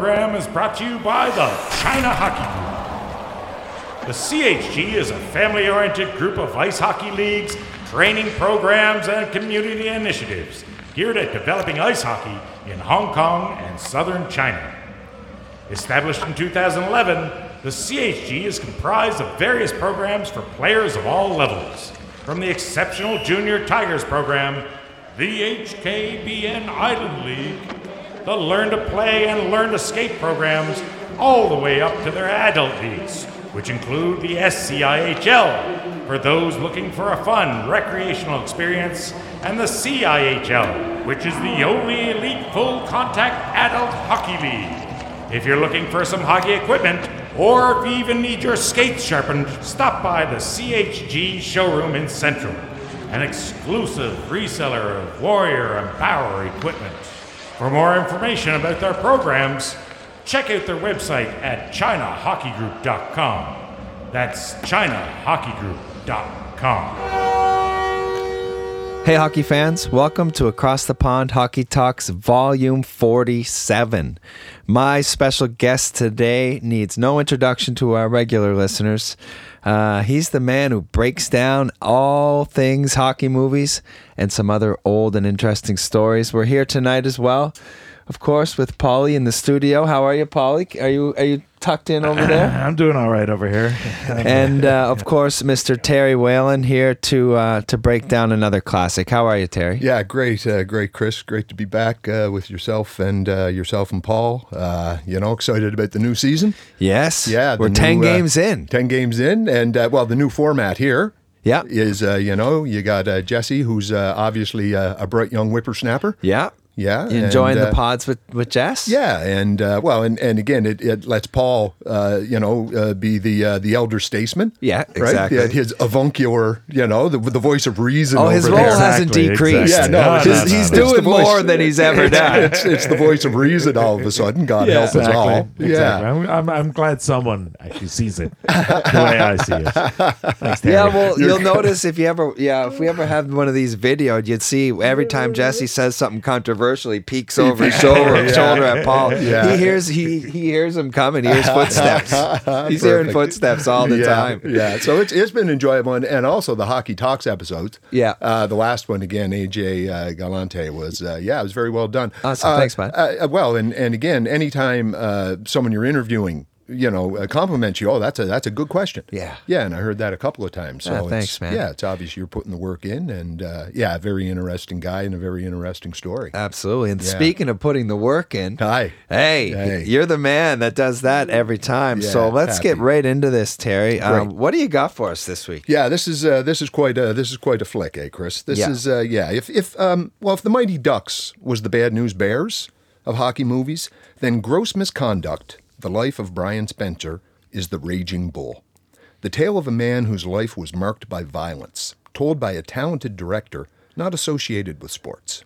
Program is brought to you by the China Hockey Group. The CHG is a family oriented group of ice hockey leagues, training programs, and community initiatives geared at developing ice hockey in Hong Kong and southern China. Established in 2011, the CHG is comprised of various programs for players of all levels, from the exceptional Junior Tigers program, the HKBN Island League, the Learn to Play and Learn to Skate programs, all the way up to their adult leagues, which include the SCIHL for those looking for a fun recreational experience, and the CIHL, which is the only elite full contact adult hockey league. If you're looking for some hockey equipment, or if you even need your skates sharpened, stop by the CHG showroom in Central, an exclusive reseller of Warrior and Power equipment. For more information about their programs, check out their website at ChinaHockeyGroup.com. That's ChinaHockeyGroup.com. Hey, hockey fans, welcome to Across the Pond Hockey Talks Volume 47. My special guest today needs no introduction to our regular listeners. Uh, he's the man who breaks down all things hockey movies and some other old and interesting stories. We're here tonight as well, of course, with Polly in the studio. How are you, Polly? Are you are you tucked in over there? I'm doing all right over here. and uh, of course, Mr. Terry Whalen here to uh, to break down another classic. How are you, Terry? Yeah, great, uh, great, Chris. Great to be back uh, with yourself and uh, yourself and Paul. Uh, you know, excited about the new season. Yes. Yeah, We're ten new, uh, games in. Ten games in, and uh, well, the new format here Yeah. is uh, you know you got uh, Jesse, who's uh, obviously uh, a bright young whippersnapper. Yeah. Yeah, You enjoying and, the uh, pods with with Jess? Yeah, and uh, well, and, and again, it, it lets Paul, uh, you know, uh, be the uh, the elder statesman. Yeah, right. exactly. Yeah, his avuncular, you know, the, the voice of reason. Oh, his over role there. hasn't Exactly, decreased. Yeah, no, No, it's, no, no, he's no. doing more than he's ever done. it's, it's the voice of reason all of a sudden. God help us exactly. all. Exactly. Yeah. I'm, I'm, I'm glad someone actually sees it the way I see it. Thanks, Yeah, well, you'll notice if you ever, yeah, if we ever have one of these videoed, you'd see every time Jesse says something controversial, he peeks over his shoulder, shoulder at Paul. Yeah. He hears he he hears him coming. He hears footsteps. He's hearing footsteps all the yeah, time. Yeah, so it's it's been enjoyable, and, and also the hockey talks episodes. Yeah. uh, the last one again, AJ uh, Galante was uh, yeah, it was very well done. Awesome. Uh, Thanks, man. Uh, well, and and again, anytime uh, someone you're interviewing. You know, compliment you. Oh, that's a that's a good question. Yeah. yeah, and I heard that a couple of times. So Ah, it's- thanks, man. Yeah, it's obvious you're putting the work in, and uh, yeah, very interesting guy and a very interesting story. Absolutely. And Yeah. speaking of putting the work in, Hi. Hey, Hey. you're the man that does that every time. so let's get right into this, Terry. Um, what do you got for us this week? Yeah, this is uh, this is quite a this is quite a flick, eh, Chris? This Yeah. is uh, yeah. If if um well, if the Mighty Ducks was the Bad News Bears of hockey movies, then Gross Misconduct: The Life of Brian Spencer is the Raging Bull, the tale of a man whose life was marked by violence, told by a talented director not associated with sports.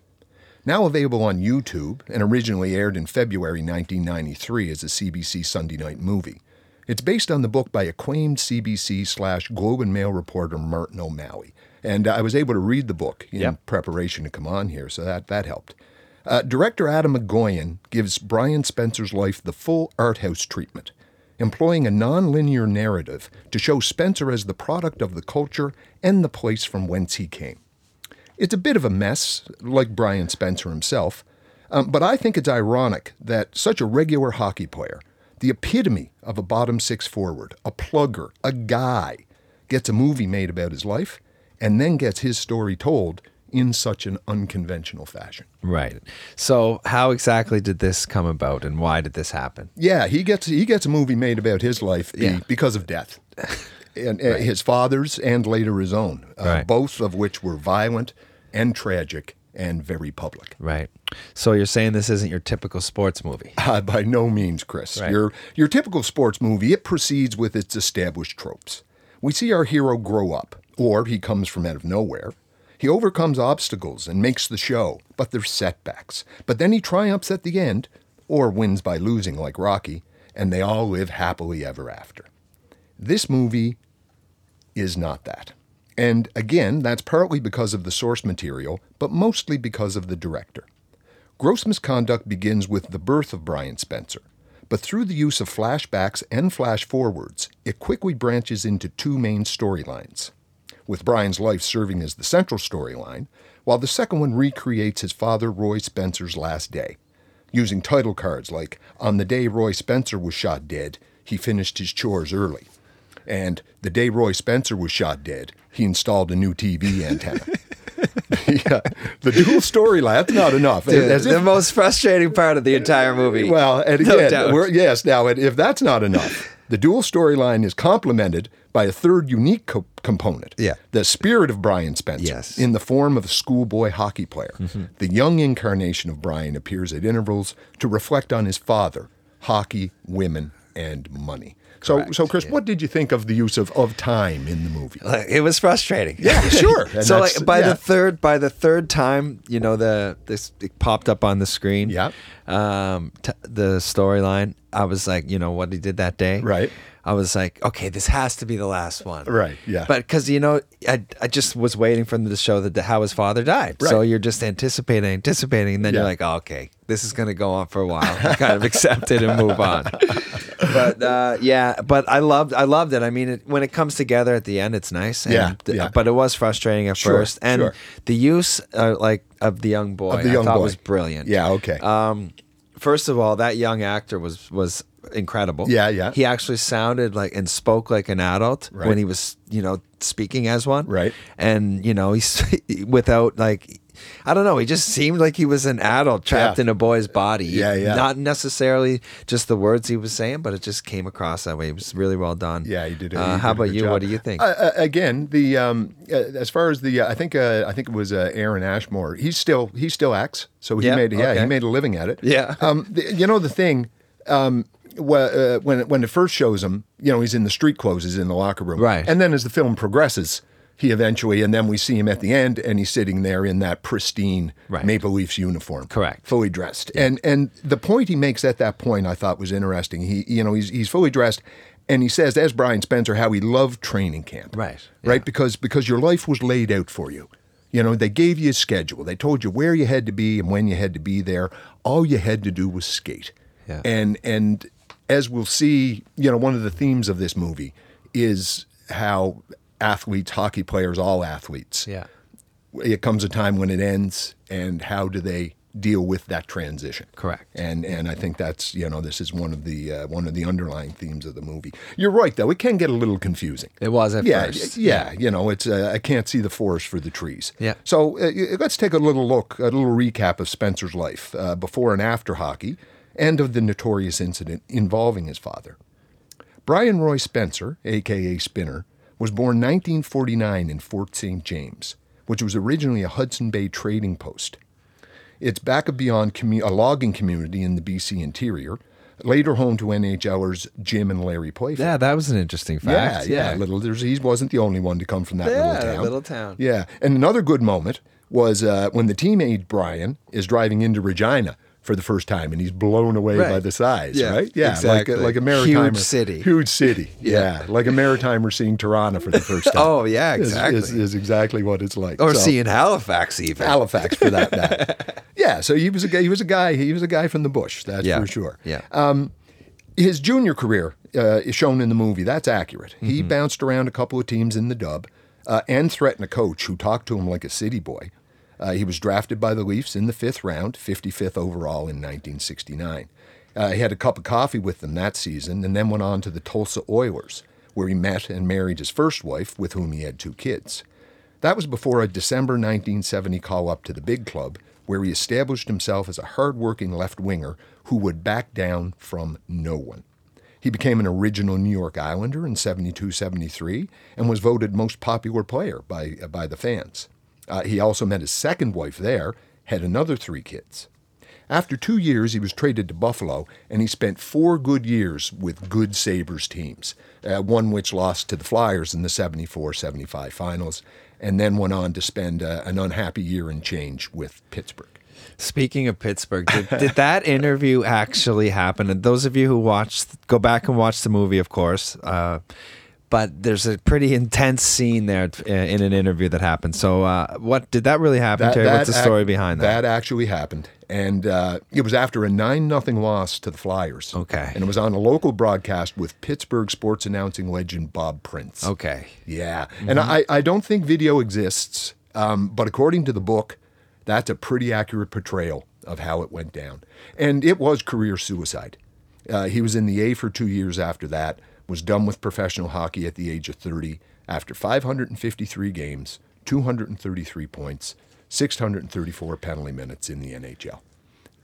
Now available on YouTube and originally aired in February 1993 as a CBC Sunday night movie. It's based on the book by acclaimed CBC slash Globe and Mail reporter Martin O'Malley. And I was able to read the book in Yep. preparation to come on here, so that, that helped. Uh, director Atom Egoyan gives Brian Spencer's life the full art house treatment, employing a non-linear narrative to show Spencer as the product of the culture and the place from whence he came. It's a bit of a mess, like Brian Spencer himself, um, but I think it's ironic that such a regular hockey player, the epitome of a bottom six forward, a plugger, a guy, gets a movie made about his life and then gets his story told in such an unconventional fashion. Right. So, how exactly did this come about, and why did this happen? Yeah, he gets he gets a movie made about his life be- Yeah. because of death, and uh, his father's and later his own, uh, Right. both of which were violent and tragic and very public. Right. So you're saying this isn't your typical sports movie? Uh, by no means, Chris. Right. Your your typical sports movie it proceeds with its established tropes. We see our hero grow up, or he comes from out of nowhere. He overcomes obstacles and makes the show, but there's setbacks. But then he triumphs at the end, or wins by losing like Rocky, and they all live happily ever after. This movie is not that. And again, that's partly because of the source material, but mostly because of the director. Gross misconduct begins with the birth of Brian Spencer, but through the use of flashbacks and flash forwards, it quickly branches into two main storylines, with Brian's life serving as the central storyline, while the second one recreates his father Roy Spencer's last day, using title cards like On the day Roy Spencer was shot dead, he finished his chores early. And the day Roy Spencer was shot dead, he installed a new TV antenna. yeah, the dual storyline, that's not enough. Dude, if- the most frustrating part of the entire movie. well, and No again, we're, yes, now, if that's not enough, the dual storyline is complemented by a third unique co- component. Yeah. The spirit of Brian Spencer Yes. Mm-hmm. in the form of a schoolboy hockey player. The young incarnation of Brian appears at intervals to reflect on his father, hockey, women, and money. So, Correct, so Chris, yeah. what did you think of the use of, of time in the movie? Like, it was frustrating. Yeah, sure. So like by yeah. the third by the third time, you know the this it popped up on the screen. Yeah. Um, t- the storyline. I was like, you know what he did that day. Right. I was like, okay, this has to be the last one. Right, yeah. But because you know, I I just was waiting for them to show that the, how his father died. So you're just anticipating, anticipating, and then Yeah. you're like, oh, okay, this is gonna go on for a while. You kind of accept it and move on. But uh, yeah, but I loved I loved it. I mean, it, when it comes together at the end, it's nice. Yeah, yeah. But it was frustrating at Sure, first, and sure. the use uh, like of the young boy, Of the young I thought boy. was brilliant. Yeah, okay. Um, first of all, that young actor was was incredible. Yeah, yeah. He actually sounded like and spoke like an adult Right. when he was, you know, speaking as one. Right. And you know, he's without like. I don't know. He just seemed like he was an adult trapped Yeah. in a boy's body. Yeah, yeah. Not necessarily just the words he was saying, but it just came across that way. It was really well done. Yeah, he did. a- Uh, he how did about you? job. What do you think? Uh, uh, again, the um, uh, as far as the, uh, I think, uh, I think it was uh, Aaron Ashmore. He's still he still acts, so he Yeah, made yeah okay. he made a living at it. Yeah. Um, the, you know the thing. Um, wh- uh, when when it first shows him, you know he's in the street clothes, he's in the locker room, Right. And then as the film progresses, he eventually, and then we see him at the end, and he's sitting there in that pristine Right. Maple Leafs uniform, Correct. fully dressed. And and the point he makes at that point, I thought was interesting. He you know he's he's fully dressed, and he says, as Brian Spencer, how he loved training camp, Right, Right, because because your life was laid out for you. You know, they gave you a schedule. They told you where you had to be and when you had to be there. All you had to do was skate. Yeah. And and as we'll see, you know, one of the themes of this movie is how athletes, hockey players, all athletes, yeah. it comes a time when it ends and how do they deal with that transition Correct. and and i think that's you know this is one of the uh, one of the underlying themes of the movie you're right though it can get a little confusing It was at yeah, first. yeah, yeah. you know, it's uh, I can't see the forest for the trees. Yeah. So uh, let's take a little look, a little recap of Spencer's life uh, before and after hockey, and of the notorious incident involving his father. Brian Roy Spencer, aka Spinner, was born 1949 in Fort St. James, which was originally a Hudson Bay trading post. It's back of beyond commu- a logging community in the BC interior, later home to NHLers Jim and Larry Playfair. Yeah, that was an interesting fact. Yeah, yeah. Little, he wasn't the only one to come from that Yeah, little town. little town. Yeah, and another good moment was uh, when the teammate Brian is driving into Regina for the first time, and he's blown away by the size. Yeah, right? Yeah, exactly. like a, like a maritimer, Huge city. huge city. Yeah. Yeah, like a maritimer seeing Toronto for the first time. Oh, yeah, exactly. Is, is exactly what it's like. Or So- seeing Halifax even. Halifax for that matter. yeah, so he was a guy. He was a guy. He was a guy from the bush. That's yeah. for sure Yeah. his junior career uh, is shown in the movie. That's accurate. He Mm-hmm. bounced around a couple of teams in the dub uh, and threatened a coach who talked to him like a city boy. Uh, he was drafted by the Leafs in the fifth round, 55th overall in 1969. Uh, he had a cup of coffee with them that season and then went on to the Tulsa Oilers, where he met and married his first wife, with whom he had two kids. That was before a December 1970 call up to the big club, where he established himself as a hard-working left winger who would back down from no one. He became an original New York Islander in 72 73 and was voted most popular player by, by the fans. Uh, he also met his second wife there, had another three kids. After two years, he was traded to Buffalo, and he spent four good years with good Sabres teams, uh, one which lost to the Flyers in the 74 75 finals, and then went on to spend uh, an unhappy year and change with Pittsburgh. Speaking of Pittsburgh, did, did that interview actually happen? And those of you who watched, go back and watch the movie, of course. Uh, but there's a pretty intense scene there in an interview that happened. So, uh, what did that really happen, Terry? What's the ac- story behind that? That actually happened, and uh, it was after a nine nothing loss to the Flyers. Okay. and it was on a local broadcast with Pittsburgh sports announcing legend Bob Prince. Okay. Yeah, and I, I don't think video exists, um, but according to the book, that's a pretty accurate portrayal of how it went down. And it was career suicide. Uh, he was in the A for two years after that, was done with professional hockey at the age of 30 after 553 games, 233 points, 634 penalty minutes in the NHL.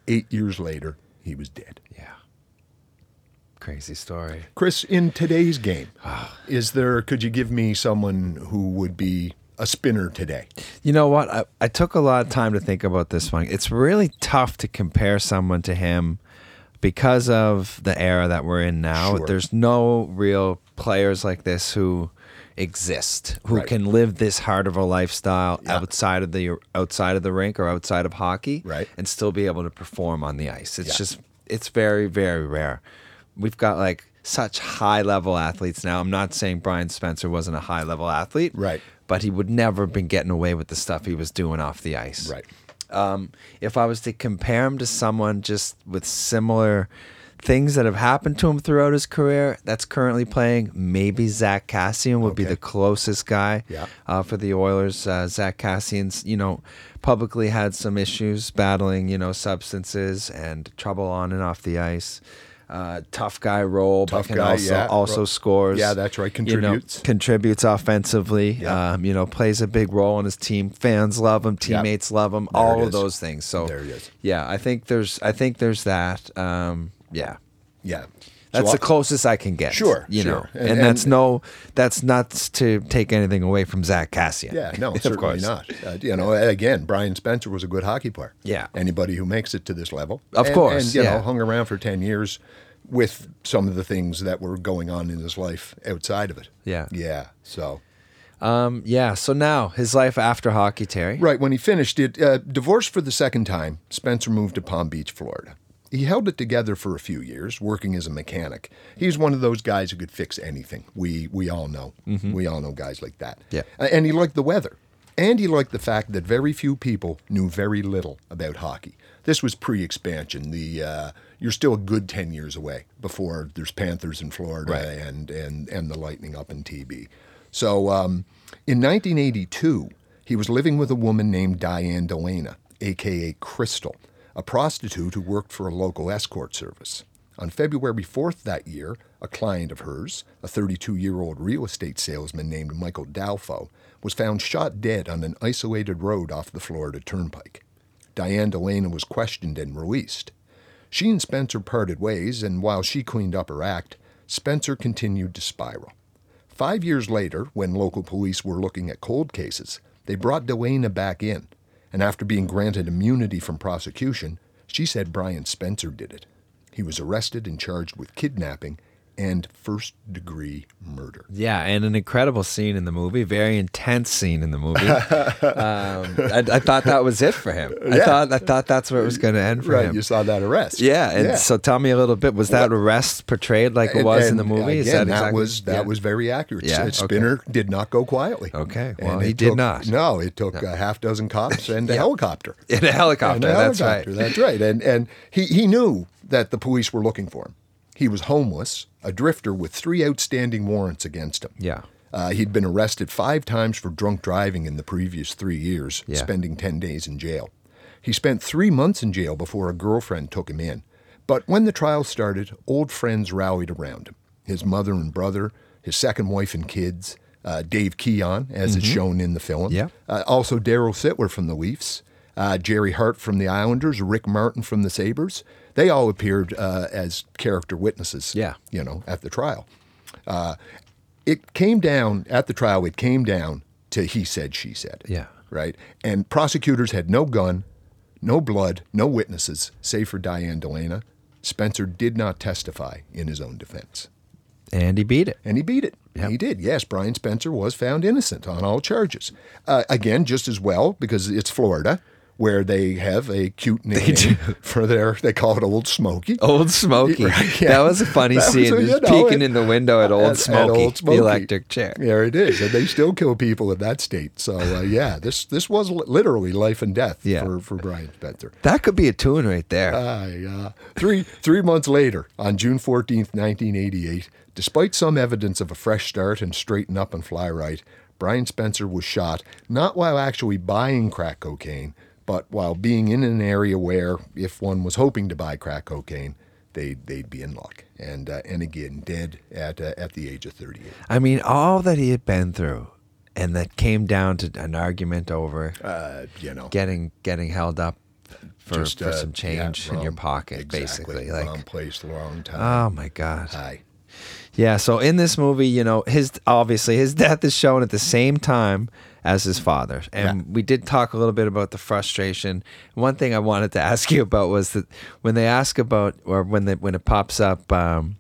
Eight years later, he was dead. Yeah. Crazy story. Chris, in today's game, ah. is there, could you give me someone who would be a spinner today? You know what? I, I took a lot of time to think about this one. It's really tough to compare someone to him because of the era that we're in now. Sure. There's no real players like this who exist who Right. can live this hard of a lifestyle Yeah. outside of the outside of the rink or outside of hockey Right. and still be able to perform on the ice. It's Yeah. just it's very very rare. We've got like such high level athletes now. I'm not saying Brian Spencer wasn't a high level athlete Right. but he would never have been getting away with the stuff he was doing off the ice. Right. Um, if I was to compare him to someone just with similar things that have happened to him throughout his career that's currently playing, maybe Zack Kassian would be the closest guy Yeah. uh, for the Oilers. Uh, Zack Kassian's, you know, publicly had some issues battling, you know, substances and trouble on and off the ice. Uh, tough guy role, Tough but can guy, also yeah. also scores. Yeah, that's right, you know, contributes. contributes offensively. Yeah. Um, you know, plays a big role in his team. Fans love him. Teammates love him. There all of those things. So There it is. Yeah, I think there's. I think there's that. Um, yeah. Yeah. That's So the closest I can get. Sure, you sure. know, And- and, that's and- no, that's not to take anything away from Zack Kassian. Yeah, no, of certainly course. not. Uh, you know, again, Brian Spencer was a good hockey player. Yeah. Anybody who makes it to this level, Of and, course, and you know, yeah. hung around for ten years with some of the things that were going on in his life outside of it. Yeah. Yeah. So Um, yeah. So now his life after hockey, Terry. right when he finished it, uh, divorced for the second time, Spencer moved to Palm Beach, Florida. He held it together for a few years, working as a mechanic. He's one of those guys who could fix anything. We we all know. We all know guys like that. Yeah. And he liked the weather. And he liked the fact that very few people knew very little about hockey. This was pre-expansion. The uh, you're still a good ten years away before there's Panthers in Florida Right. and and and the Lightning up in TB. So um, in 1982, he was living with a woman named Diane Delana, aka Crystal, a prostitute who worked for a local escort service. On February 4th that year, a client of hers, a 32 year old real estate salesman named Michael Dalfo, was found shot dead on an isolated road off the Florida Turnpike. Diane Delana was questioned and released. She and Spencer parted ways, and while she cleaned up her act, Spencer continued to spiral. Five years later, when local police were looking at cold cases, they brought Delana back in, and after being granted immunity from prosecution, she said Brian Spencer did it. He was arrested and charged with kidnapping and first degree murder. Yeah, and an incredible scene in the movie, very intense scene in the movie. um, I, I thought that was it for him. I thought I thought that's where it was going to end for Right, him. you saw that arrest. Yeah, and so tell me a little bit. Was that arrest portrayed like it And- was in the and movie? Is Again, that exactly? was that yeah. was very accurate. Yeah, okay. Spinner did not go quietly. Okay, And well, it he did took- not. No, it took a half dozen cops and a helicopter. in a helicopter. And a that's helicopter, right. That's right. And and he, he knew that the police were looking for him. He was homeless, a drifter with three outstanding warrants against him. Yeah. Uh, he'd been arrested five times for drunk driving in the previous three years, Yeah. spending 10 days in jail. He spent three months in jail before a girlfriend took him in. But when the trial started, old friends rallied around him his mother and brother, his second wife and kids, uh, Dave Keon, as is shown in the film. Mm-hmm. Yeah. Uh, also, Darryl Sittler from the Leafs, uh, Gerry Hart from the Islanders, Rick Martin from the Sabres. They all appeared uh, as character witnesses. Yeah. You know, at the trial. Uh, it came down at the trial. It came down to he said, she said. Yeah. Right. And prosecutors had no gun, no blood, no witnesses, save for Diane Delana. Spencer did not testify in his own defense. And he beat it. And he beat it. Yep. He did. Yes, Brian Spencer was found innocent on all charges. Uh, again, just as well, because it's Florida, where they have a cute name for their. They call it Old Smoky. Old Smoky. Right, yeah. That was a funny That was scene. a- just know, peeking it- in the window at Old at- at Smoky, Old Smoky. the electric chair. There it is, and they still kill people in that state. So uh, yeah, this this was literally life and death Yeah. for for Brian Spencer. That could be a tune right there. Aye, uh, three three months later, on June fourteenth, nineteen eighty eight, despite some evidence of a fresh start and straighten up and fly right, Brian Spencer was shot not while actually buying crack cocaine, but while being in an area where, if one was hoping to buy crack cocaine, they'd they'd be in luck. And uh, and again, dead at uh, at the age of thirty eight. I mean, all that he had been through, and that came down to an argument over Uh, you know, getting getting held up for, just, for uh, some change yeah, in your pocket, exactly, basically. Like, wrong place, wrong time. oh my god. Hi. Yeah, so in this movie, you know, his obviously his death is shown at the same time as his father. And Yeah. we did talk a little bit about the frustration. One thing I wanted to ask you about was that when they ask about or when the when it pops up um,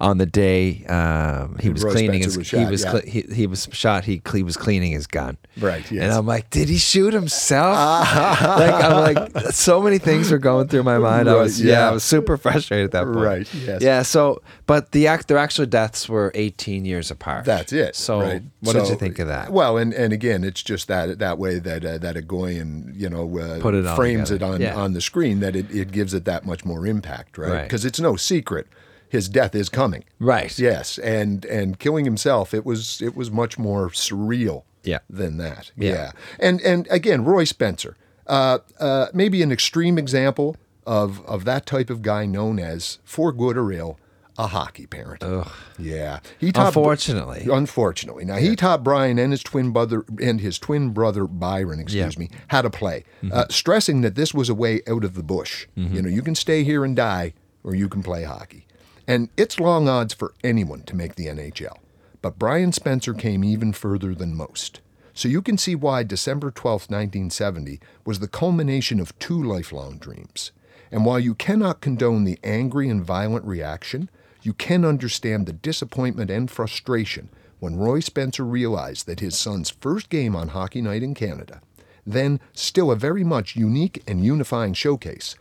on the day um, he was Roy cleaning his was he was yeah. he, he was shot he, he was cleaning his gun. Right, yes. And I'm like, did he shoot himself? like I'm like so many things were going through my mind. I was yeah, yeah. I was super frustrated at that point. Right, yes. Yeah, so but the act their actual deaths were 18 years apart. That's it. So right? what did you think of that? Well, and, and again, it's just that that way that uh, that Egoyan, you know, uh, Put it frames together. it on, Yeah. on the screen that it, it gives it that much more impact, right? Right. Because it's no secret his death is coming. Right. Yes, and and killing himself, it was it was much more surreal. Yeah. Than that. Yeah. And and again, Roy Spencer, uh, uh, maybe an extreme example of of that type of guy known as, for good or ill, a hockey parent. Ugh. Yeah. He taught Unfortunately. Unfortunately. Now he taught Brian and his twin brother and his twin brother Byron, excuse Yeah. me, how to play, uh, stressing that this was a way out of the bush. You know, you can stay here and die, or you can play hockey. And it's long odds for anyone to make the NHL. But Brian Spencer came even further than most. So you can see why December 12, 1970 was the culmination of two lifelong dreams. And while you cannot condone the angry and violent reaction, you can understand the disappointment and frustration when Roy Spencer realized that his son's first game on Hockey Night in Canada, then still a very much unique and unifying showcase,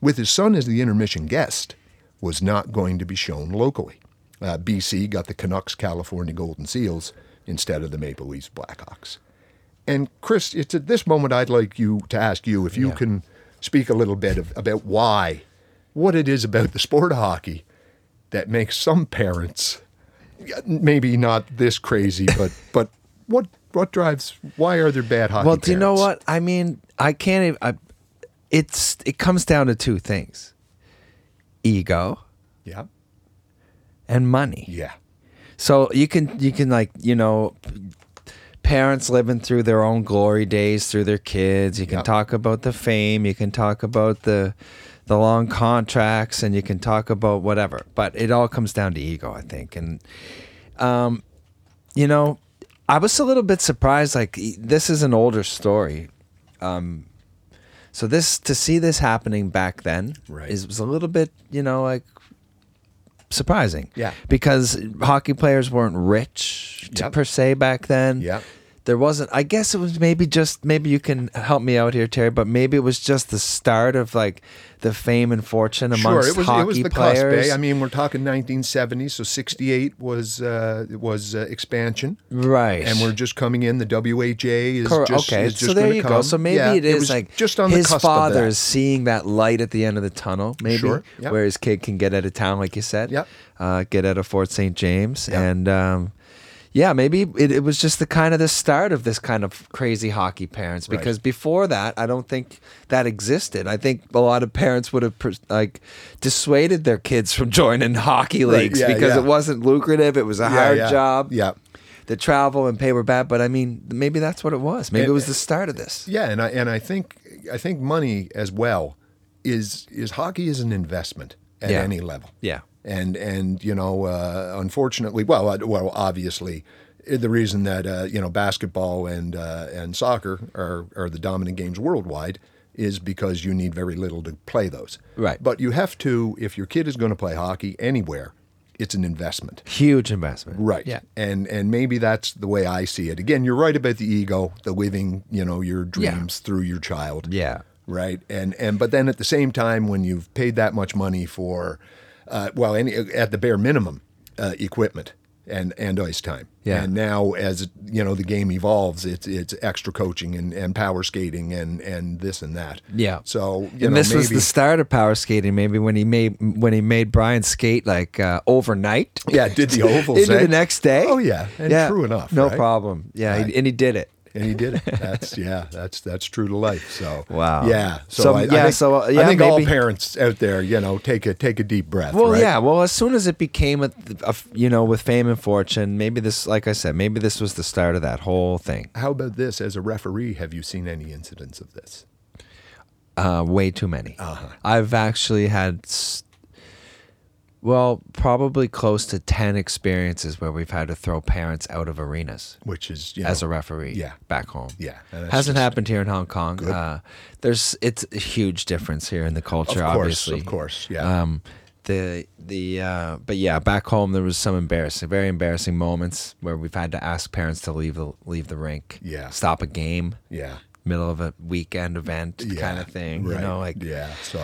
with his son as the intermission guest, was not going to be shown locally. Uh, BC got the Canucks California Golden Seals instead of the Maple Leafs Blackhawks. And Chris, it's at this moment I'd like you to ask you if you can speak a little bit of, about why, what it is about the sport of hockey that makes some parents maybe not this crazy, but but what what drives? Why are there bad hockey? Well, do you know what? I mean, I can't even I, it's it comes down to two things. Ego Yeah, and money. yeah, So you can you can like you know parents living through their own glory days through their kids. You can Yep. talk about the fame. You can talk about the the long contracts, and you can talk about whatever. But it all comes down to ego, I think. And um, you know, I was a little bit surprised. Like this is an older story. Um, so this to see this happening back then Right. is was a little bit you know like surprising. Yeah. Because hockey players weren't rich to, per se back then. Yep. There wasn't I guess it was maybe just maybe you can help me out here, Terry, but maybe it was just the start of like the fame and fortune sure. amongst It was hockey it was the players. cusp. I mean, we're talking 1970, so 68 was uh, was uh, expansion. right. And we're just coming in. The WHA is Cor- just okay, is just so there you go. So maybe Yeah, it is was like just on the his cusp father is seeing that light at the end of the tunnel, maybe Sure, yep. where his kid can get out of town, like you said. Yep. Uh, get out of Fort St. James, Yep. and um, yeah, maybe it, it was just the kind of the start of this kind of crazy hockey parents. Right. Because before that, I don't think that existed. I think a lot of parents would have like dissuaded their kids from joining hockey Right, leagues yeah, because yeah. it wasn't lucrative. It was a Yeah, hard job. yeah. The travel and pay were bad, but I mean, maybe that's what it was. Maybe And- it was the uh, start of this. Yeah, and I and I think I think money as well is is hockey is an investment at Yeah. any level. Yeah. And and you know, uh, unfortunately, well, uh, well, obviously, uh, the reason that uh, you know basketball and uh, and soccer are are the dominant games worldwide is because you need very little to play those. Right. But you have to, if your kid is going to play hockey anywhere, it's an investment. Huge investment. Right. Yeah. And and maybe that's the way I see it. Again, you're right about the ego, the living, you know, your dreams through your child. Yeah. Right. And and but then at the same time, when you've paid that much money for, uh, well, any at the bare minimum, uh, equipment and and ice time. Yeah. And now as you know the game evolves, it's it's extra coaching and, and power skating and and this and that. Yeah. So you and know, this was the start of power skating. Maybe when he made when he made Brian skate like uh, overnight. Yeah, did the ovals into eh? the next day. Oh yeah, and yeah, true enough. No right? problem. Yeah, he- and he did it. And he did it. That's yeah, that's that's true to life. So Wow. yeah. So, So, I, I yeah, think, so, uh, I yeah, think all parents out there, you know, take a take a deep breath. Well, right? yeah. Well, as soon as it became a, a, you know, with fame and fortune, maybe this, like I said, maybe this was the start of that whole thing. How about this? As a referee, have you seen any incidents of this? Uh, way too many. Uh-huh. I've actually had, s- well, probably close to ten experiences where we've had to throw parents out of arenas Which is you as know, a referee. yeah. back home. Yeah, hasn't happened here in Hong Kong. Uh, there's it's a huge difference here in the culture. Of course, obviously, of course, yeah. Um, the the uh, but yeah, back home there was some embarrassing, very embarrassing moments where we've had to ask parents to leave the leave the rink. Yeah. stop a game. Yeah. Middle of a weekend event Yeah, kind of thing, Right. you know, like yeah. So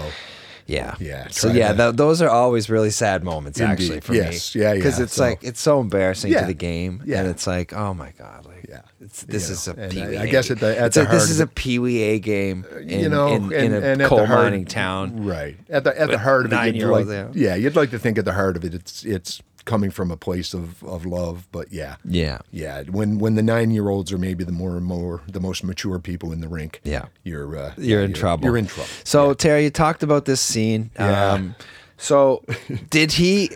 yeah, Yeah, So yeah, th- those are always really sad moments, Indeed. actually, for Yes. me. Yeah, Because yeah. it's So- like it's so embarrassing Yeah. to the game, Yeah. and it's like, oh my god, like Yeah. it's this You is know, a and pee I-. I guess at the- at the a, this is a pee wee A game, uh, in, you know, in, and, in a and at coal heart, mining town. right? At the at the heart of it, like, yeah, you'd like to think at the heart of it, it's it's coming from a place of, of love, but yeah, Yeah, yeah. When when the nine year olds are maybe the more and more the most mature people in the rink, Yeah. you're uh, you're yeah, in trouble. You're in trouble. So Terry, you talked about this scene. Yeah. Um, so did he?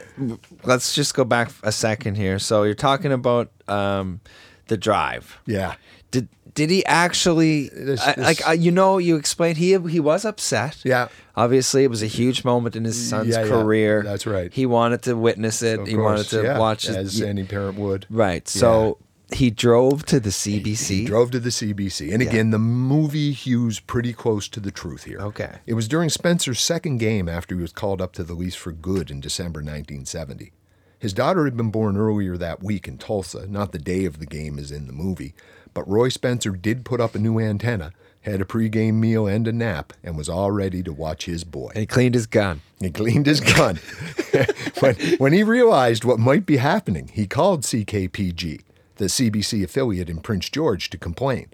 Let's just go back a second here. So you're talking about um, the drive. yeah, Did did he actually This- I- this- like uh, you know you explained he he was upset. Yeah. Obviously, it was a huge moment in his son's Yeah, yeah. career. That's right. He wanted to witness it. of he course, wanted to yeah, watch his as any parent would. right. So he drove to the CBC. He drove to the CBC. And again, the movie hews pretty close to the truth here. Okay. It was during Spencer's second game after he was called up to the Leafs for good in December 1970. His daughter had been born earlier that week in Tulsa, not the day of the game as in the movie, but Roy Spencer did put up a new antenna, had a pregame meal and a nap, and was all ready to watch his boy. and he cleaned his gun. He cleaned his gun. when, when he realized what might be happening, he called CKPG, the CBC affiliate in Prince George, to complain.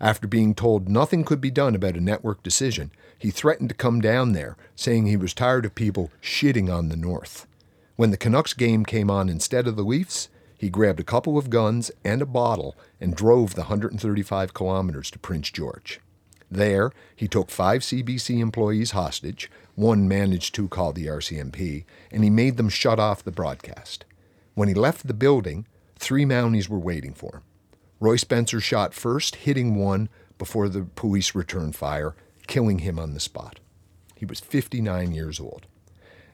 After being told nothing could be done about a network decision, he threatened to come down there, saying he was tired of people shitting on the North. When the Canucks game came on instead of the Leafs, he grabbed a couple of guns and a bottle and drove the 135 kilometers to Prince George. There, he took five CBC employees hostage. One managed to call the RCMP, and he made them shut off the broadcast. When he left the building, three Mounties were waiting for him. Roy Spencer shot first, hitting one before the police returned fire, killing him on the spot. He was 59 years old.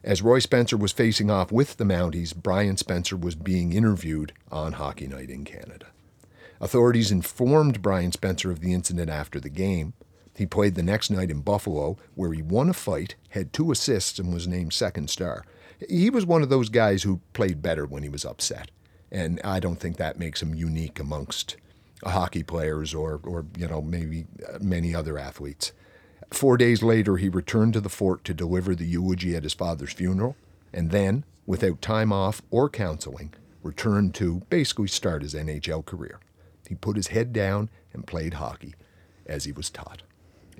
As Roy Spencer was facing off with the Mounties, Brian Spencer was being interviewed on Hockey Night in Canada. Authorities informed Brian Spencer of the incident after the game. He played the next night in Buffalo, where he won a fight, had two assists, and was named second star. He was one of those guys who played better when he was upset, and I don't think that makes him unique amongst hockey players or, or you know, maybe many other athletes. Four days later, he returned to the fort to deliver the eulogy at his father's funeral, and then, without time off or counseling, returned to basically start his NHL career. He put his head down and played hockey as he was taught.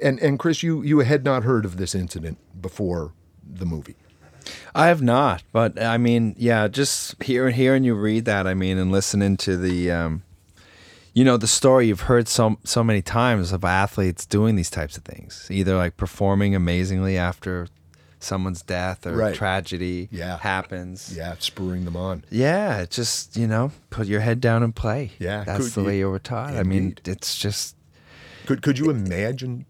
And and Chris, you you had not heard of this incident before the movie. I have not, but I mean, yeah, just hearing hearing you read that, I mean, and listening to the, um, you know, the story you've heard so so many times of athletes doing these types of things, either like performing amazingly after someone's death or Right. tragedy Yeah. happens. Yeah, spurring them on. Yeah, just you know, put your head down and play. Yeah, that's could the way you were taught. I mean, it's just Could could you imagine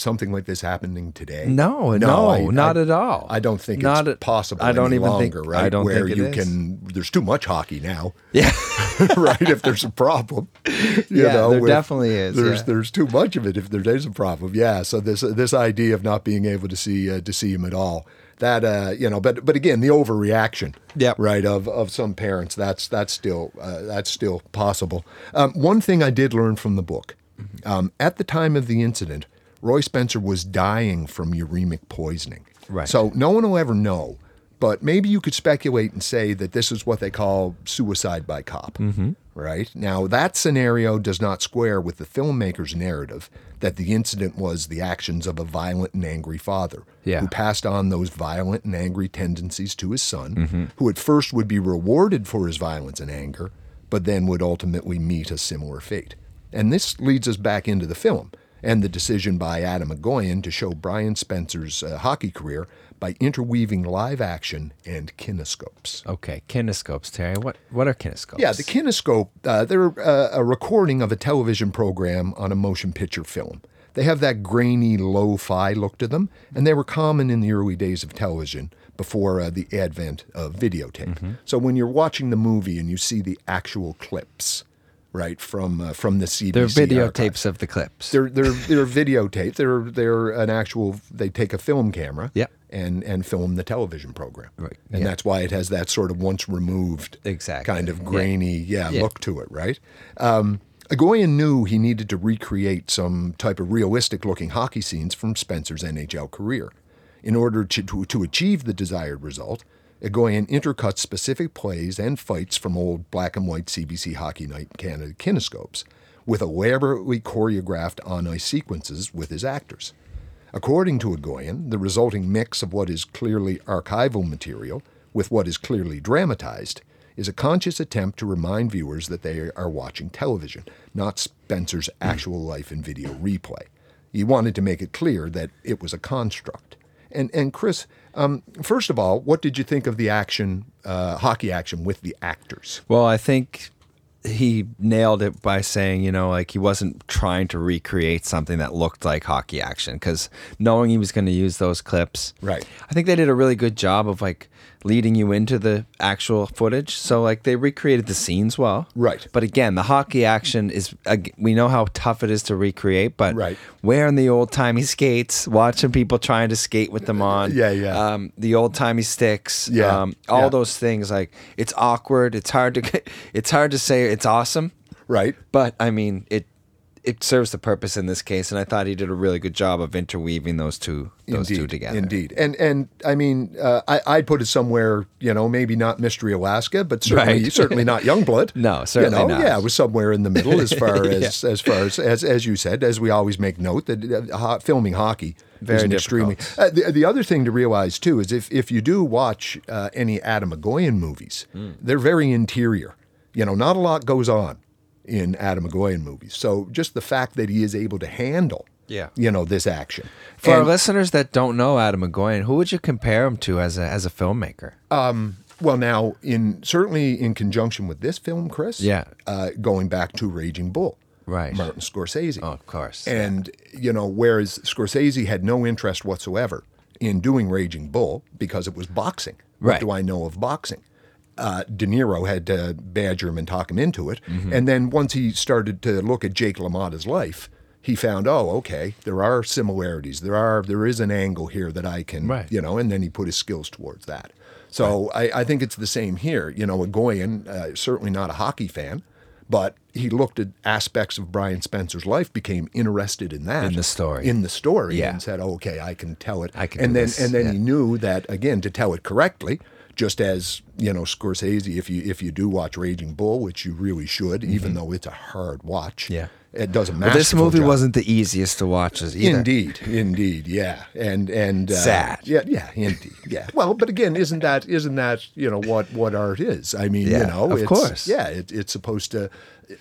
something like this happening today? no, no, I- not I- at all. I don't think Not it's at- possible. I don't even think- longer, right? I don't Where think you is. can. There's too much hockey now, yeah, right? If there's a problem, you Yeah, know, there definitely is, There's yeah. there's too much of it. If there is a problem, yeah. So this this idea of not being able to see uh, to see him at all, that uh, you know, but but again, the overreaction, Yep. right of of some parents. That's that's still uh, that's still possible. Um, one thing I did learn from the book, um, at the time of the incident, Roy Spencer was dying from uremic poisoning. Right. So no one will ever know. But maybe you could speculate and say that this is what they call suicide by cop. Mm-hmm. Right? Now, that scenario does not square with the filmmaker's narrative that the incident was the actions of a violent and angry father Yeah. who passed on those violent and angry tendencies to his son, who at first would be rewarded for his violence and anger, but then would ultimately meet a similar fate. And this leads us back into the film and the decision by Atom Egoyan to show Brian Spencer's uh, hockey career by interweaving live action and kinescopes. Okay, kinescopes, Terry. What what are kinescopes? Yeah, the kinescope, uh, they're uh, a recording of a television program on a motion picture film. They have that grainy, lo fi look to them, and they were common in the early days of television before uh, the advent of videotape. So when you're watching the movie and you see the actual clips, right, from, uh, from the CBC They're videotapes of the clips. they're they're they're videotape. They're they're an actual. They take a film camera. Yeah. And and film the television program. Right, And yeah. that's why it has that sort of once removed. Exactly. Kind of grainy, yeah, Yeah. look to it, right? Um, Egoyan knew he needed to recreate some type of realistic looking hockey scenes from Spencer's NHL career. In order to, to, to achieve the desired result, Egoyan intercut specific plays and fights from old black and white CBC Hockey Night in Canada kinescopes with elaborately choreographed on ice sequences with his actors. According to Egoyan, the resulting mix of what is clearly archival material with what is clearly dramatized is a conscious attempt to remind viewers that they are watching television, not Spencer's hmm. actual life and video replay. He wanted to make it clear that it was a construct. And and Chris, um, first of all, what did you think of the action, uh, hockey action with the actors? Well, I think he nailed it by saying, you know, like he wasn't trying to recreate something that looked like hockey action because knowing he was going to use those clips. Right. I think they did a really good job of like leading you into the actual footage. So like they recreated the scenes well. Right. But again, the hockey action is ag- we know how tough it is to recreate, but Right. wearing the old timey skates, watching people trying to skate with them on, Yeah, yeah. um, the old timey sticks, Yeah, um, all yeah. those things. Like it's awkward. It's hard to it's hard to say it's awesome, Right. but I mean it it serves the purpose in this case, and I thought he did a really good job of interweaving those two those two together. Indeed, and and I mean, uh, I I'd put it somewhere, you know, maybe not Mystery Alaska, but certainly Right. certainly not Youngblood. No, certainly you know, not. Yeah, it was somewhere in the middle as far as as far as, as as you said, as we always make note that uh, ho- filming hockey Very is an difficult. extremely. Uh, the, the other thing to realize too is if if you do watch uh, any Atom Egoyan movies, Hmm. they're very interior. You know, not a lot goes on in Atom Egoyan movies. So just the fact that he is able to handle, Yeah. you know, this action. For our listeners that don't know Atom Egoyan, who would you compare him to as a as a filmmaker? Well, now, in certainly in conjunction with this film, Chris. Yeah. Uh, going back to Raging Bull. Right. Martin Scorsese. Oh, of course. And you know, whereas Scorsese had no interest whatsoever in doing Raging Bull because it was boxing. Right. What do I know of boxing? Uh, De Niro had to badger him and talk him into it. Mm-hmm. And then once he started to look at Jake LaMotta's life, he found, oh, okay, there are similarities. There are there is an angle here that I can, Right. you know, and then he put his skills towards that. So I, I think it's the same here. You know, Egoyan, uh, certainly not a hockey fan, but he looked at aspects of Brian Spencer's life, became interested in that In the story. in the story, Yeah. and said, oh, "Okay, I can tell it." I can and then this, and then yeah. he knew that again to tell it correctly. Just as you know, Scorsese, if you if you do watch Raging Bull, which you really should, even though it's a hard watch, Mm-hmm. Yeah. it does a But this movie job. wasn't the easiest to watch as either. Indeed, indeed, yeah, and and uh, Sad. yeah, yeah, indeed, yeah. Well, but again, isn't that isn't that you know what what art is? I mean, Yeah, you know, of it's, course. yeah, it, it's supposed to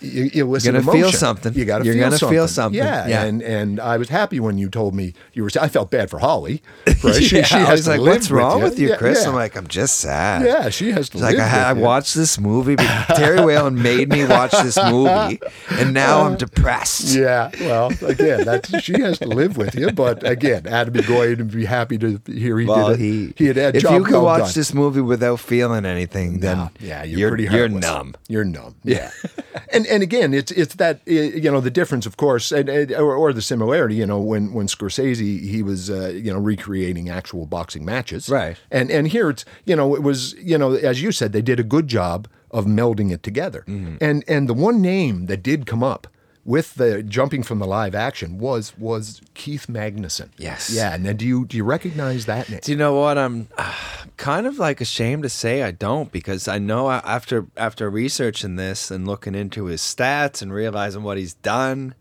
e- elicit You're gonna feel something. You got to You're feel gonna something. feel something. Yeah, Yeah. and and I was happy when you told me you were. I felt bad for Holly. Right? She, yeah, she I has was to like, "What's wrong with you, Yeah, Chris?" Yeah. I'm like, "I'm just sad." yeah, she has to like live I, had, I watched this movie, Terry Whalen made me watch this movie, and now I'm uh, depressed. Yeah, well, again, that she has to live with you. But again, Adam Goy would be happy to hear he Well, did. A, he he had had if you could watch done. this movie without feeling anything, then No. yeah, you're, you're, pretty you're numb. You're numb. Yeah. And and again, it's it's that you know the difference, of course, and, and- or, or the similarity. You know, when when Scorsese he was uh, you know recreating actual boxing matches, Right. And and here it's you know it was you know as you said they did a good job of melding it together. Mm-hmm. And and the one name that did come up with the jumping from the live action was was Keith Magnuson. Yes. Yeah. And then do you do you recognize that name? Do you know what? I'm uh, kind of like ashamed to say I don't because I know after after researching this and looking into his stats and realizing what he's done,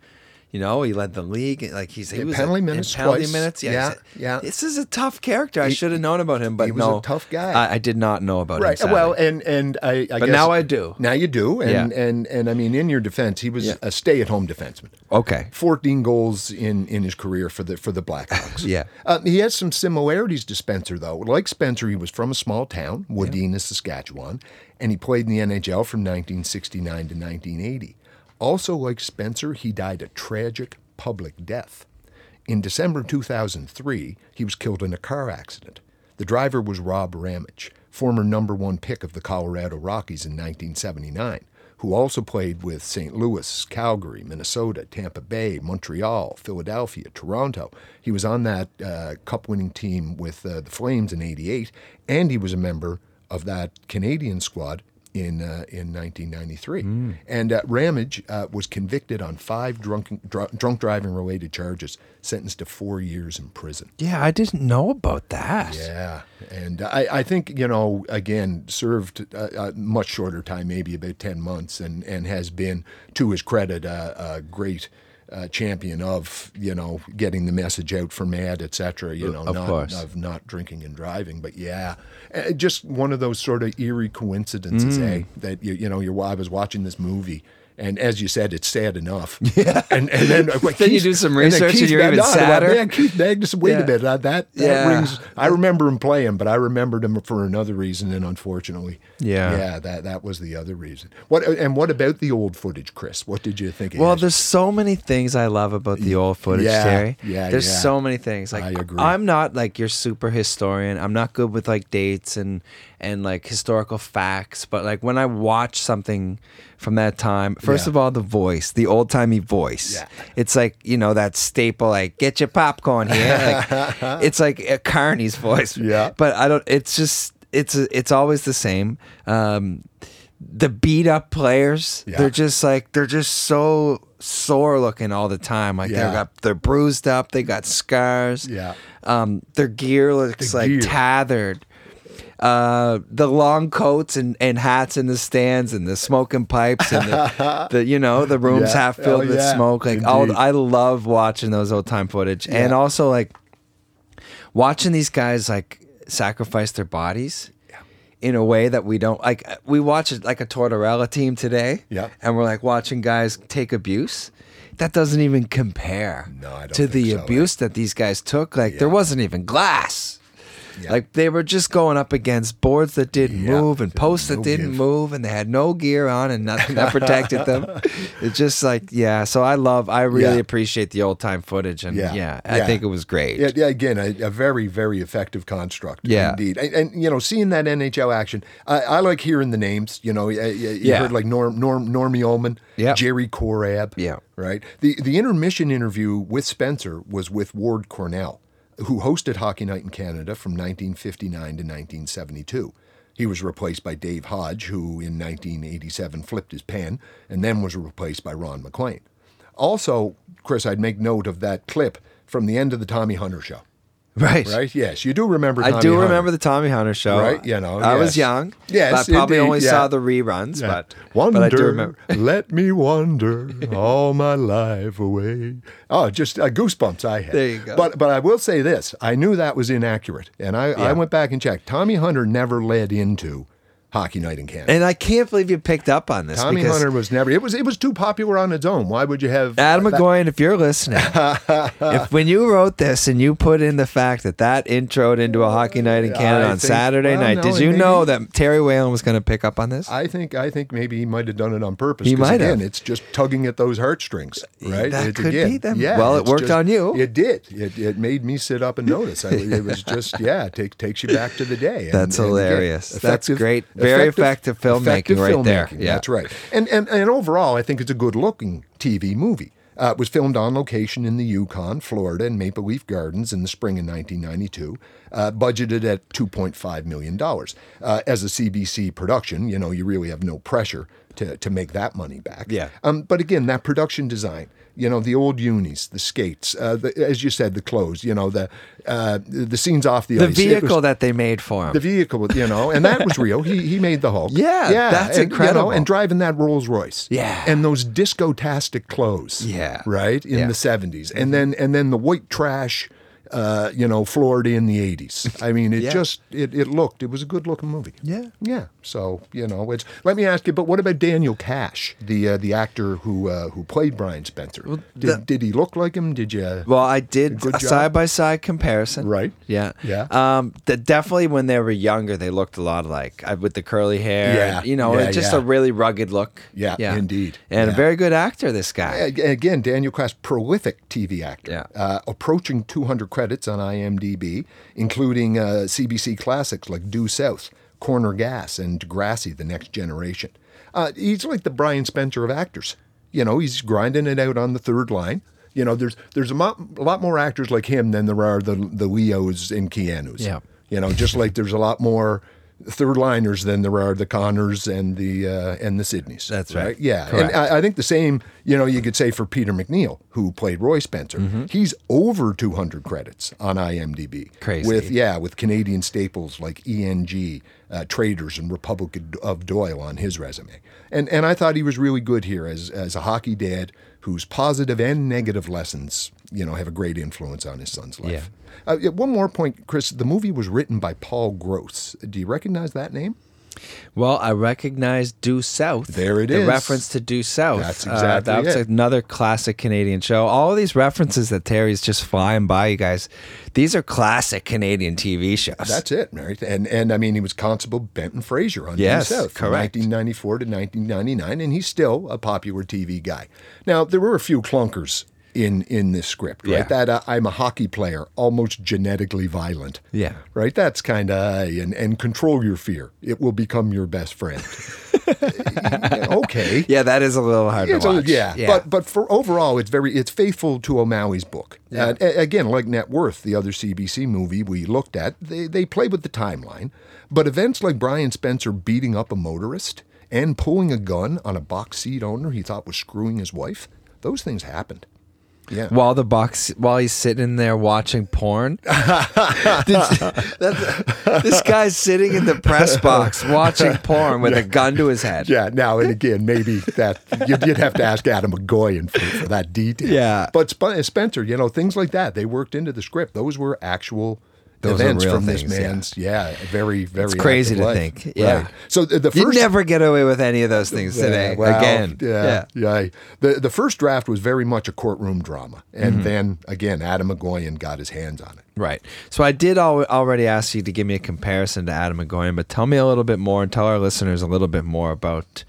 you know, he led the league. Like he's he was penalty a- in minutes penalty twice. minutes. Yeah, Yeah, yeah. This is a tough character. I should have known about him, but he was a no, tough guy. I, I did not know about him. Right. sadly. Well, and and I, I But guess now I do. Now you do, and Yeah. and and I mean, in your defense, he was Yeah. a stay-at-home defenseman. okay, 14 goals in in his career for the for the Blackhawks. Yeah. uh, he has some similarities to Spencer though. Like Spencer, he was from a small town, Wadena, Saskatchewan, and he played in the NHL from 1969 to 1980. Also, like Spencer, he died a tragic public death. In December 2003, he was killed in a car accident. The driver was Rob Ramage, former number one pick of the Colorado Rockies in 1979, who also played with St. Louis, Calgary, Minnesota, Tampa Bay, Montreal, Philadelphia, Toronto. He was on that uh, cup winning team with uh, the Flames in 88, and he was a member of that Canadian squad in uh, in 1993. And uh, Ramage uh, was convicted on five drunk dr- drunk driving related charges, sentenced to four years in prison. yeah, I didn't know about that. Yeah, and I, I think you know again served a, a much shorter time, maybe about ten months, and and has been to his credit a, a great. Uh, champion of you know getting the message out for MADD etc you know Of not course. of not drinking and driving but yeah uh, just one of those sort of eerie coincidences Mm. eh that you, you know you're I was watching this movie and as you said it's sad enough yeah and and then like, Then you do some research and Keith you're even sadder. man, Keith Magnuson wait Yeah. a minute that that Yeah. rings I remember him playing, but I remembered him for another reason, and unfortunately, Yeah. yeah, that that was the other reason. What and what about the old footage, Chris? What did you think? it Well, there's so many things I love about the old footage, Yeah, Terry. yeah, There's yeah. so many things. Like I agree. I'm not like your super historian. I'm not good with like dates and and like historical facts, but like when I watch something from that time, first Yeah. of all, the voice, the old timey voice. Yeah. It's like, you know, that staple like get your popcorn here. Like it's like a Carney's voice. Yeah. But I don't it's just it's it's always the same. Um the beat up players, Yeah. they're just like they're just so sore looking all the time. Like Yeah. they're got they're bruised up, they got scars. Yeah. Um, their gear looks The like gear. tethered. Uh, the long coats and, and hats in the stands and the smoking pipes and the, the you know the rooms Yeah. half filled Oh, with yeah. smoke. Like all I love watching those old time footage and also like watching these guys like sacrifice their bodies in a way that we don't like we watch it like a Tortorella team today Yeah. and we're like watching guys take abuse that doesn't even compare No, to the so, abuse that these guys took like there wasn't even glass Yeah. like they were just going up against boards that didn't Yeah. move and posts that didn't give. move and they had no gear on and nothing that protected them it's just like yeah so i love i really Yeah. appreciate the old time footage and yeah, i think it was great Yeah, yeah, again, a, a very, very effective construct. Yeah. indeed. And, and you know, seeing that NHL action, I, I like hearing the names. You know, you, you heard like Norm, Norm, Normie Ullman, Yeah. Jerry Korab. Yeah. right. The the intermission interview with Spencer was with Ward Cornell, who hosted Hockey Night in Canada from 1959 to 1972. He was replaced by Dave Hodge, who in 1987 flipped his pen, and then was replaced by Ron MacLean. Also, Chris, I'd make note of that clip from the end of the Tommy Hunter show. Right Right? Yes, you do remember. I do Hunter. remember the Tommy Hunter show. Right, you know, I was young. Yes, but I probably indeed, only yeah. saw the reruns, Yeah. but Wonder, but I do remember. let me wander all my life away. Oh, just uh, goosebumps I had. There you go. But but I will say this: I knew that was inaccurate, and I, I went back and checked. Tommy Hunter never led into Hockey Night in Canada. And I can't believe you picked up on this Tommy Hunter was never. It was it was too popular on its own. Why would you have Atom that- Egoyan, if you're listening, if when you wrote this and you put in the fact that that introed into a hockey night in Canada I on think- Saturday well, night, no, did you maybe- know that Terry Whalen was going to pick up on this? I think I think maybe he might have done it on purpose. He might again, have. it's just tugging at those heartstrings, right? That It's could again- be them. Yeah, Well, it worked on you. It did. It, it made me sit up and notice. I, it was just yeah, it take, takes you back to the day. And- That's and again, hilarious. That's great. Very effective filmmaking right there. Yeah. That's right. And, and and overall, I think it's a good looking TV movie. Uh, it was filmed on location in the Yukon, Florida, and Maple Leaf Gardens in the spring of 1992. Uh, budgeted at 2.5 million dollars. Uh, as a CBC production, you know, you really have no pressure to to make that money back. Yeah. Um, but again, that production design, you know, the old unis, the skates, uh, the, as you said, the clothes, you know, the uh, the scenes off the, The ice. It vehicle was- that they made for him. the vehicle, you know, and that was real. He he made the Hulk. Yeah, yeah, that's and, you incredible. know, and driving that Rolls Royce. Yeah. and those disco-tastic clothes. Yeah. right in Yeah. Mm-hmm. the seventies, and then and then the white trash. Uh, you know, Florida in the '80s. I mean, it Yeah. just it, it looked it was a good looking movie. Yeah. yeah. So you know, it's. Let me ask you, but what about Daniel Kash, the uh, the actor who uh, who played Brian Spencer? did, the- did he look like him? Did you? Well, I did a side by side comparison. Right. Yeah. Yeah. Um, the, definitely when they were younger, they looked a lot alike uh, with the curly hair. Yeah. You know, Yeah, just yeah. a really rugged look. Yeah, indeed. And a very good actor, this guy. Ag- Again, Daniel Kash, prolific TV actor, Yeah. uh, approaching 200 credits on IMDb, including uh, CBC classics like Due South, Corner Gas, and Degrassi: The Next Generation. Uh, he's like the Brian Spencer of actors. You know, he's grinding it out on the third line. You know, there's there's a, mo- a lot more actors like him than there are the the Leos and Keanu's. Yeah. You know, just like there's a lot more third liners than there are the Connors and the uh, and the Sydneys. That's right. Yeah, Correct. and I, I think the same. You know, you could say for Peter MacNeill, who played Roy Spencer, Mm-hmm. he's over 200 credits on IMDb. Crazy. With yeah, with Canadian staples like ENG, uh, Traders, and Republic of Doyle on his resume. And and I thought he was really good here as as a hockey dad whose positive and negative lessons, you know, have a great influence on his son's life. Uh, yeah, one more point, Chris. The movie was written by Paul Gross. Do you recognize that name? Well, I recognize Due South. There it the is. reference to Due South. That's Uh, exactly that was it. another classic Canadian show. All these references that Terry's just flying by, you guys, these are classic Canadian TV shows. That's it, right? And and I mean, he was Constable Benton Fraser on Due Yes, South from correct. 1994 to 1999, and he's still a popular TV guy. Now, there were a few clunkers in in this script, right? Yeah. That uh, I'm a hockey player, almost genetically violent. Yeah. right. That's kind of and and control your fear; it will become your best friend. okay. yeah, that is a little hard It's to a- watch. yeah, but but for overall, it's very it's faithful to O'Malley's book. A- again, like Net Worth, the other CBC movie we looked at, they they play with the timeline, but events like Brian Spencer beating up a motorist and pulling a gun on a box seat owner he thought was screwing his wife, those things happened. Yeah. while the box while he's sitting there watching porn. This guy's sitting in the press box watching porn with a gun to his head. Yeah, now and again, maybe that you'd, you'd have to ask Atom Egoyan for, for that detail. Yeah. but Sp- Spencer, you know, things like that they worked into the script. Those were actual Those events from things, this yeah. man's. Yeah, very, very. It's crazy to life. think, yeah. Right. So the, the You first never get away with any of those things Yeah, today. well, Again. yeah, yeah. The the first draft was very much a courtroom drama, and Mm-hmm. then again, Atom Egoyan got his hands on it. Right. So I did al- already ask you to give me a comparison to Atom Egoyan, but tell me a little bit more and tell our listeners a little bit more about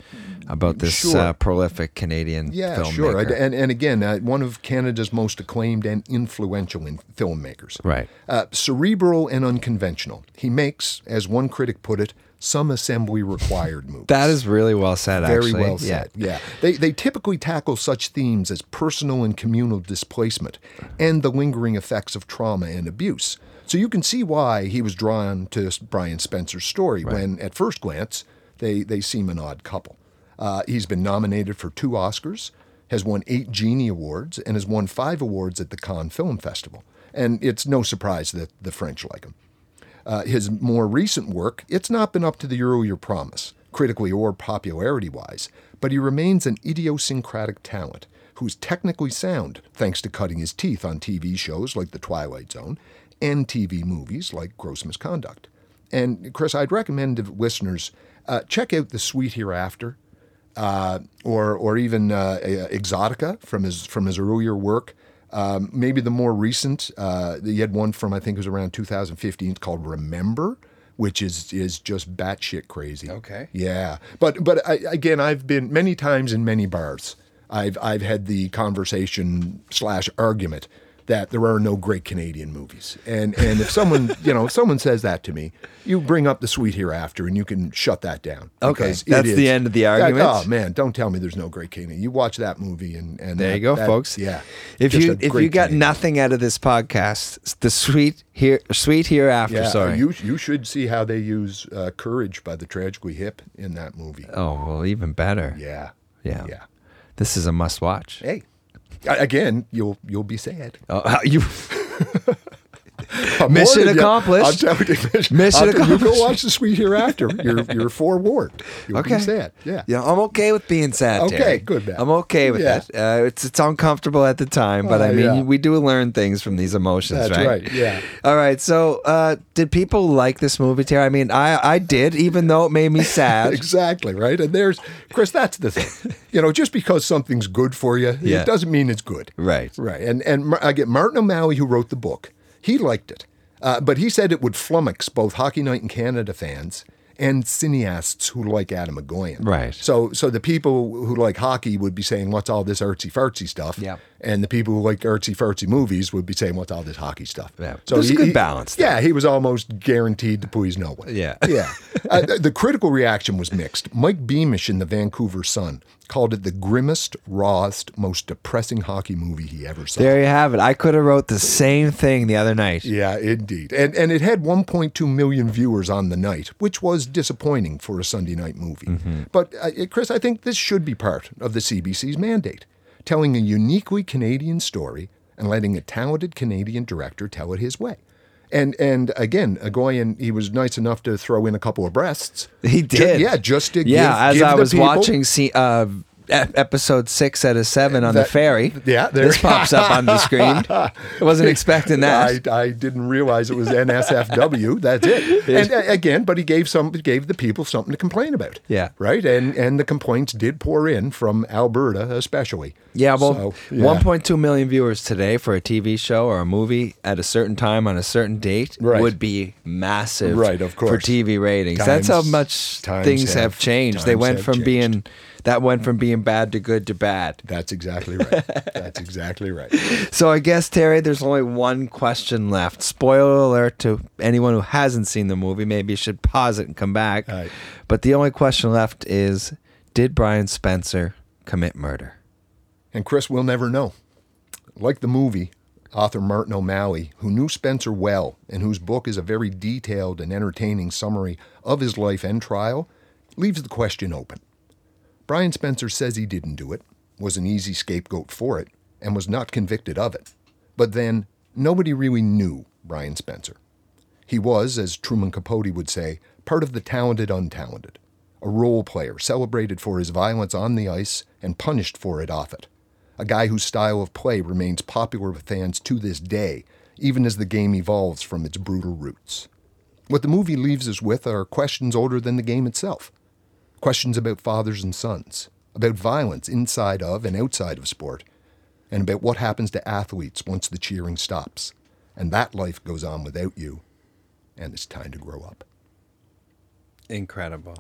about this Sure. uh, prolific Canadian Yeah, filmmaker. sure. And and again, uh, one of Canada's most acclaimed and influential in filmmakers. Right. Uh, cerebral and unconventional. He makes, as one critic put it, some assembly required movies. That is really well said. very actually. well said. Yeah. They, they typically tackle such themes as personal and communal displacement and the lingering effects of trauma and abuse. So you can see why he was drawn to Brian Spencer's story when, at first glance, they, they seem an odd couple. Uh, he's been nominated for two Oscars, has won eight Genie Awards, and has won five awards at the Cannes Film Festival. And it's no surprise that the French like him. Uh, his more recent work, it's not been up to the earlier promise, critically or popularity wise, but he remains an idiosyncratic talent who's technically sound thanks to cutting his teeth on TV shows like The Twilight Zone and TV movies like Gross Misconduct. And Chris, I'd recommend to listeners uh, check out The Sweet Hereafter uh, or or even uh, Exotica from his from his earlier work. Um, maybe the more recent, uh, he had one from I think it was around 2015. It's called Remember, which is is just batshit crazy. Okay. Yeah, but but I, again, I've been many times in many bars. I've I've had the conversation slash argument that there are no great Canadian movies. And and if someone you know if someone says that to me, you bring up the Sweet Hereafter, and you can shut that down. Okay, that's the end of the that- argument? oh man, don't tell me there's no great Canadian. You watch that movie, and and There that- you go, that- folks. Yeah, If you if you got Canadian. nothing out of this podcast, the sweet here sweet hereafter. Yeah, sorry. you you should see how they use uh, "Courage" by the Tragically Hip in that movie. oh well, even better. Yeah, Yeah. yeah. This is a must watch. Hey, again, you'll you'll be sad. Oh, you I'm Mission accomplished. I'll tell you, mission, Mission tell you, You accomplished. go watch the Sweet Hereafter. You're you're forewarned. You'll okay? be sad. Yeah. Yeah, I'm okay with being sad. Okay, Terry. good, man. I'm okay with Yeah. it. Uh, it's it's uncomfortable at the time, but I Uh, mean, yeah. we do learn things from these emotions, That's right? right, yeah. All right. So, uh, did people like this movie, Terry? I mean, I I did, even though it made me sad. Exactly right, and there's Chris. That's the thing, you know. Just because something's good for you, Yeah. it doesn't mean it's good. Right. Right, and and I get Martin O'Malley, who wrote the book. He liked it, uh, but he said it would flummox both Hockey Night in Canada fans and cineasts who like Atom Egoyan. Right. So so the people who like hockey would be saying, "What's all this artsy fartsy stuff?" Yeah. And the people who like artsy fartsy movies would be saying, "What's all this hockey stuff?" Yeah. So There's a he- good balance there. Yeah, he was almost guaranteed to please no one. Yeah. Yeah. Uh, the, the critical reaction was mixed. Mike Beamish in the Vancouver Sun called it the grimmest, rawest, most depressing hockey movie he ever saw. There you have it. I could have wrote the same thing the other night. Yeah, indeed. And and it had 1.2 million viewers on the night, which was disappointing for a Sunday night movie. Mm-hmm. But uh, Chris, I think this should be part of the CBC's mandate, telling a uniquely Canadian story and letting a talented Canadian director tell it his way. And and again, Egoyan, he was nice enough to throw in a couple of breasts. He did. yeah, just to yeah. give, as give I was people- watching, see, uh, episode six out of seven on the ferry. yeah, there- this pops up on the screen. I wasn't expecting that. I, I didn't realize it was NSFW. That's it. And again, but he gave some gave the people something to complain about. Yeah. Right. And and the complaints did pour in from Alberta, especially. Yeah, well, So, yeah. 1.2 million viewers today for a TV show or a movie at a certain time on a certain date Right. would be massive Right, of course. for. TV ratings. That's how much things have, have- changed. They went from changed. being that went from being bad to good to bad. That's exactly right. That's exactly right. So I guess Terry, there's only one question left. Spoiler alert to anyone who hasn't seen the movie. Maybe you should pause it and come back. Right. But the only question left is: Did Brian Spencer commit murder? And Chris will never know. Like the movie, author Martin O'Malley, who knew Spencer well and whose book is a very detailed and entertaining summary of his life and trial, leaves the question open. Brian Spencer says he didn't do it, was an easy scapegoat for it, and was not convicted of it. But then, nobody really knew Brian Spencer. He was, as Truman Capote would say, part of the talented untalented, a role player celebrated for his violence on the ice and punished for it off it, a guy whose style of play remains popular with fans to this day, even as the game evolves from its brutal roots. What the movie leaves us with are questions older than the game itself. Questions about fathers and sons, about violence inside of and outside of sport, and about what happens to athletes once the cheering stops, and that life goes on without you, and it's time to grow up. Incredible.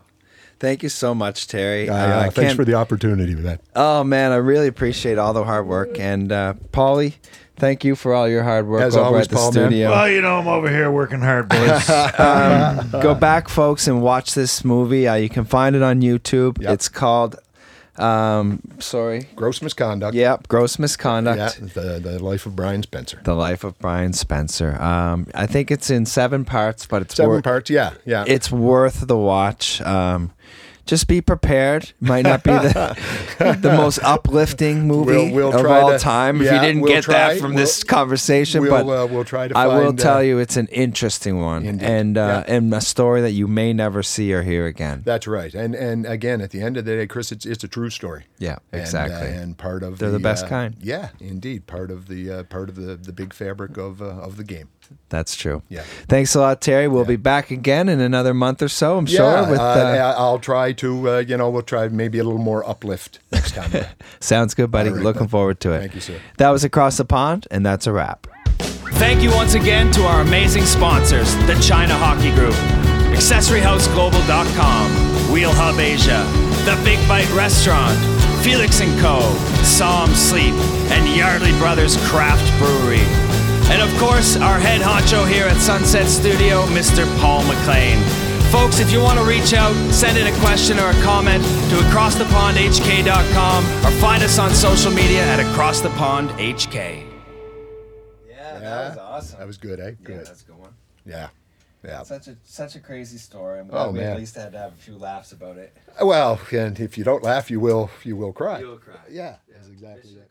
Thank you so much, Terry. Uh, Uh, thanks for the opportunity with that. Oh man, I really appreciate all the hard work. And uh, Paulie, thank you for all your hard work As over always, at the Paul, man. studio. Well, you know, I'm over here working hard, boys. Go back, folks, and watch this movie. Uh, you can find it on YouTube. Yep. It's called, um, sorry, Gross misconduct. yep, Gross Misconduct. Yeah, the, the life of Brian Spencer. The Life of Brian Spencer. Um, I think it's in seven parts, but it's Seven wor- parts, yeah, yeah. It's worth the watch. Um, just be prepared. Might not be the the most uplifting movie We'll- we'll of all to- time. if you didn't we'll get try. that from this conversation, we'll, but uh, we'll try to I will tell uh, you, it's an interesting one, Indeed. and uh, Yeah. and a story that you may never see or hear again. That's right, and and again, at the end of the day, Chris, it's it's a true story. Yeah, And, uh, exactly. And, part of They're the best uh, kind. Yeah, indeed, part of the uh, part of the, the big fabric of uh, of the game. That's true. Yeah. Thanks a lot, Terry. We'll be back again in another month or so. I'm sure. yeah, With uh, uh, I'll try to uh, you know we'll try maybe a little more uplift next time. sounds good, buddy. All right, Looking bud. forward to it. Thank you, sir. That was across the pond, and that's a wrap. Thank you once again to our amazing sponsors, the China Hockey Group, AccessoryHouseGlobal.com, Wheel Hub Asia, The Big Bite Restaurant, Felix & Co., Psalm Sleep, and Yardley Brothers Craft Brewery. And of course, our head honcho here at Sunset Studio, Mr. Paul McLean. Folks, if you want to reach out, send in a question or a comment to acrossthepondhk.com or find us on social media at acrossthepondhk. Yeah, that was awesome. That was good, eh? Good. Yeah, that's a good one. Yeah. Yeah. Such a such a crazy story. I'm glad Oh, we at man. least had to have a few laughs about it. Well, and if you don't laugh, you will you will cry. You will cry. Yeah, that's exactly that.